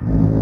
you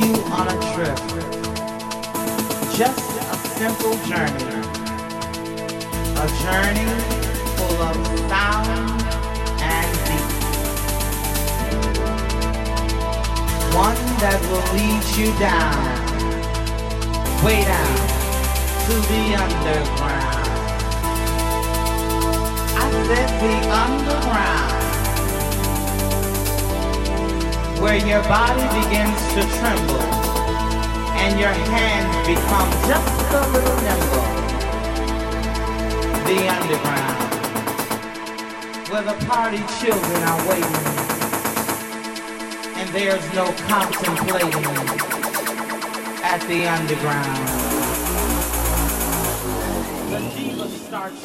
you on a trip. Just a simple journey. A journey full of sound and beat. One that will lead you down, way down to the underground. I said the underground. Where your body begins to tremble and your hands become just a little nimble. The underground, where the party children are waiting, and there's no contemplating at the underground. The diva starts.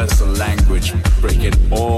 universal language, break it all.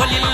ولله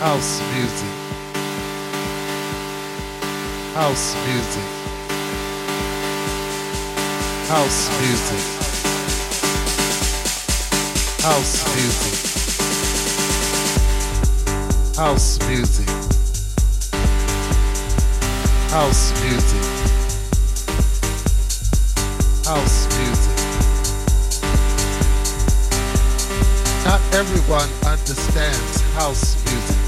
House music. House music. House music. House music. House music. House music. House music. Not everyone understands house music.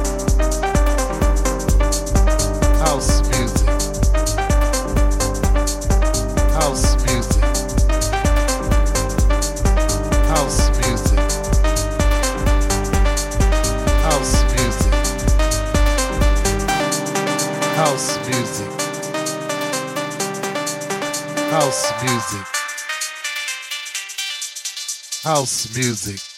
Music. House music.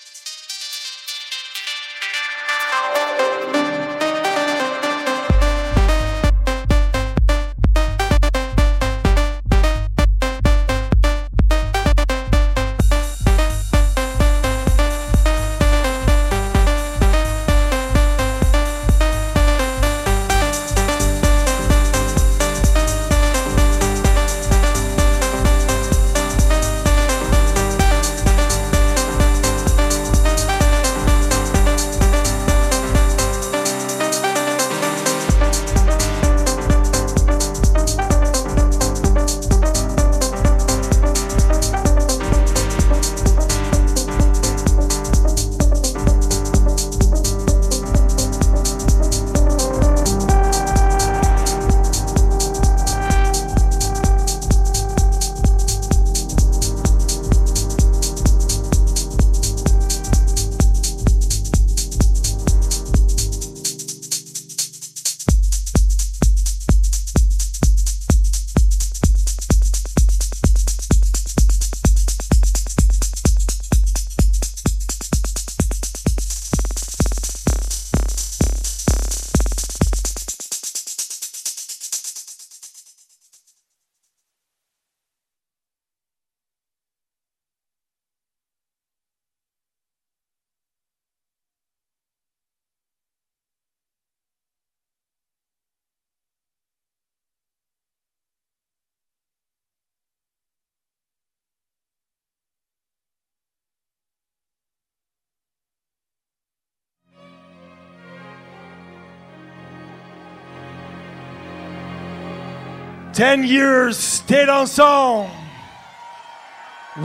Ten years stayed ensemble.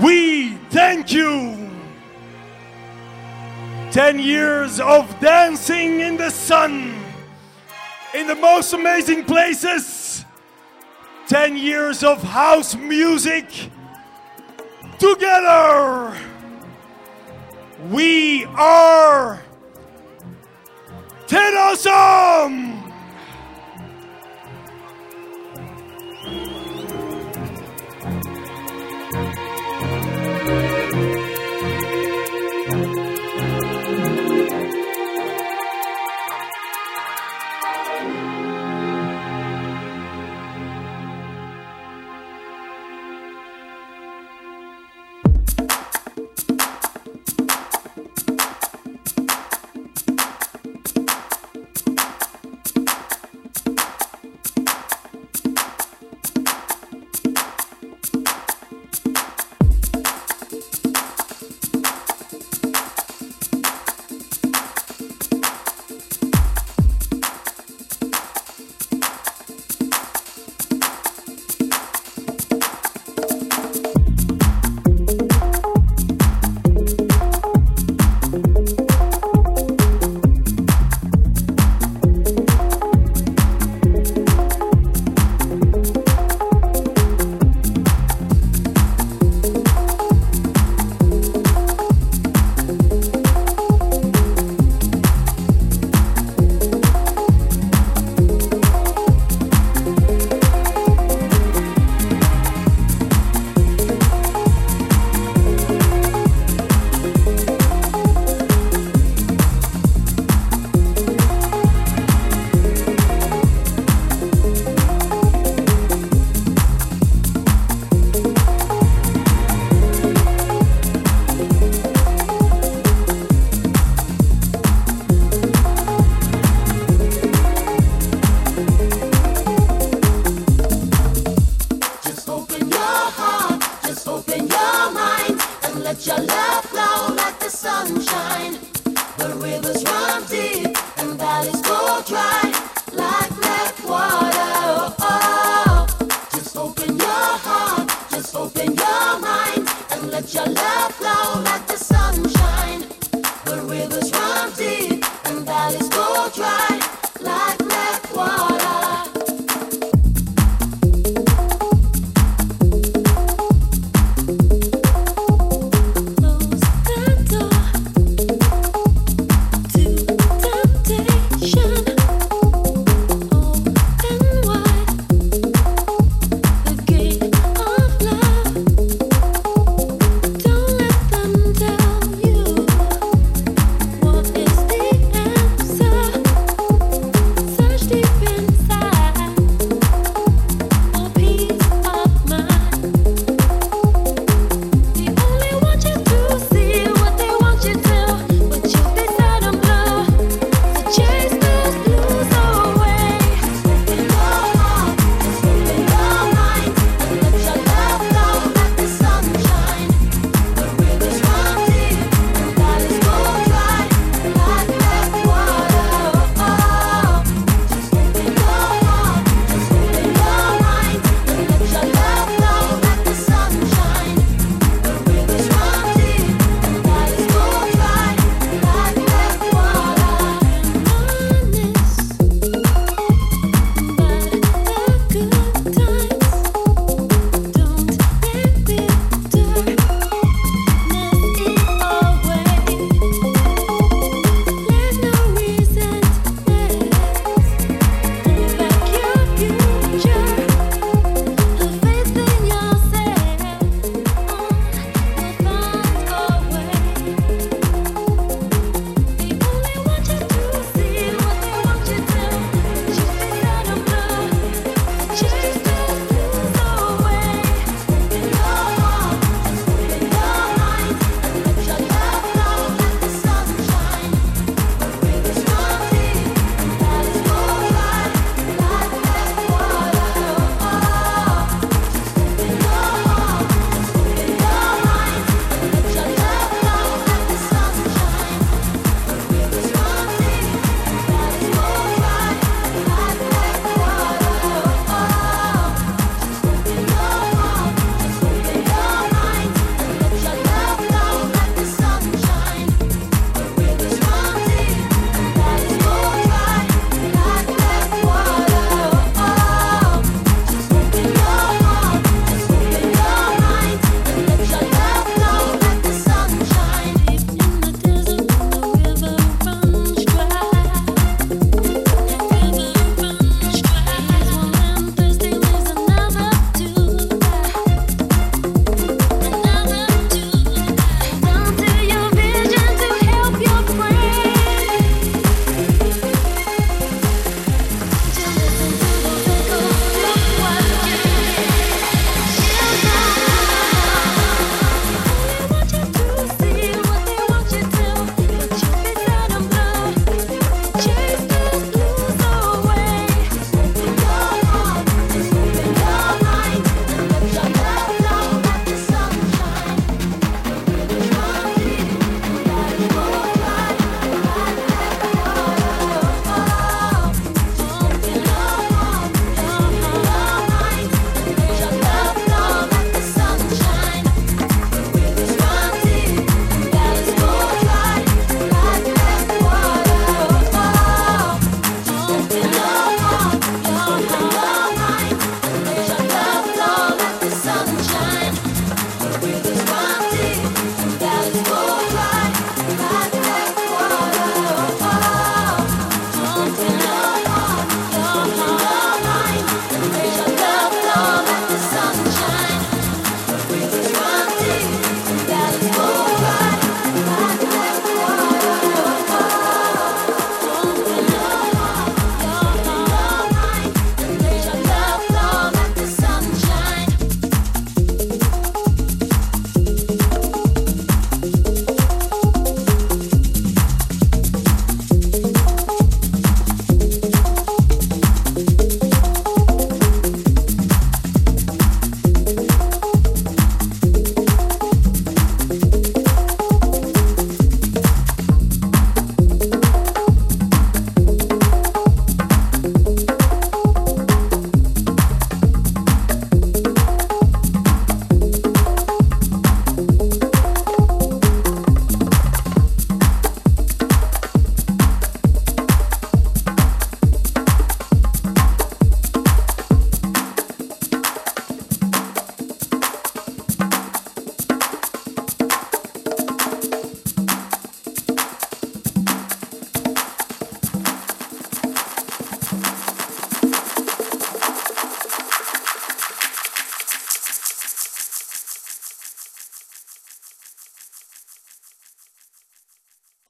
We thank you. Ten years of dancing in the sun, in the most amazing places. Ten years of house music together. We are Thé Dansant!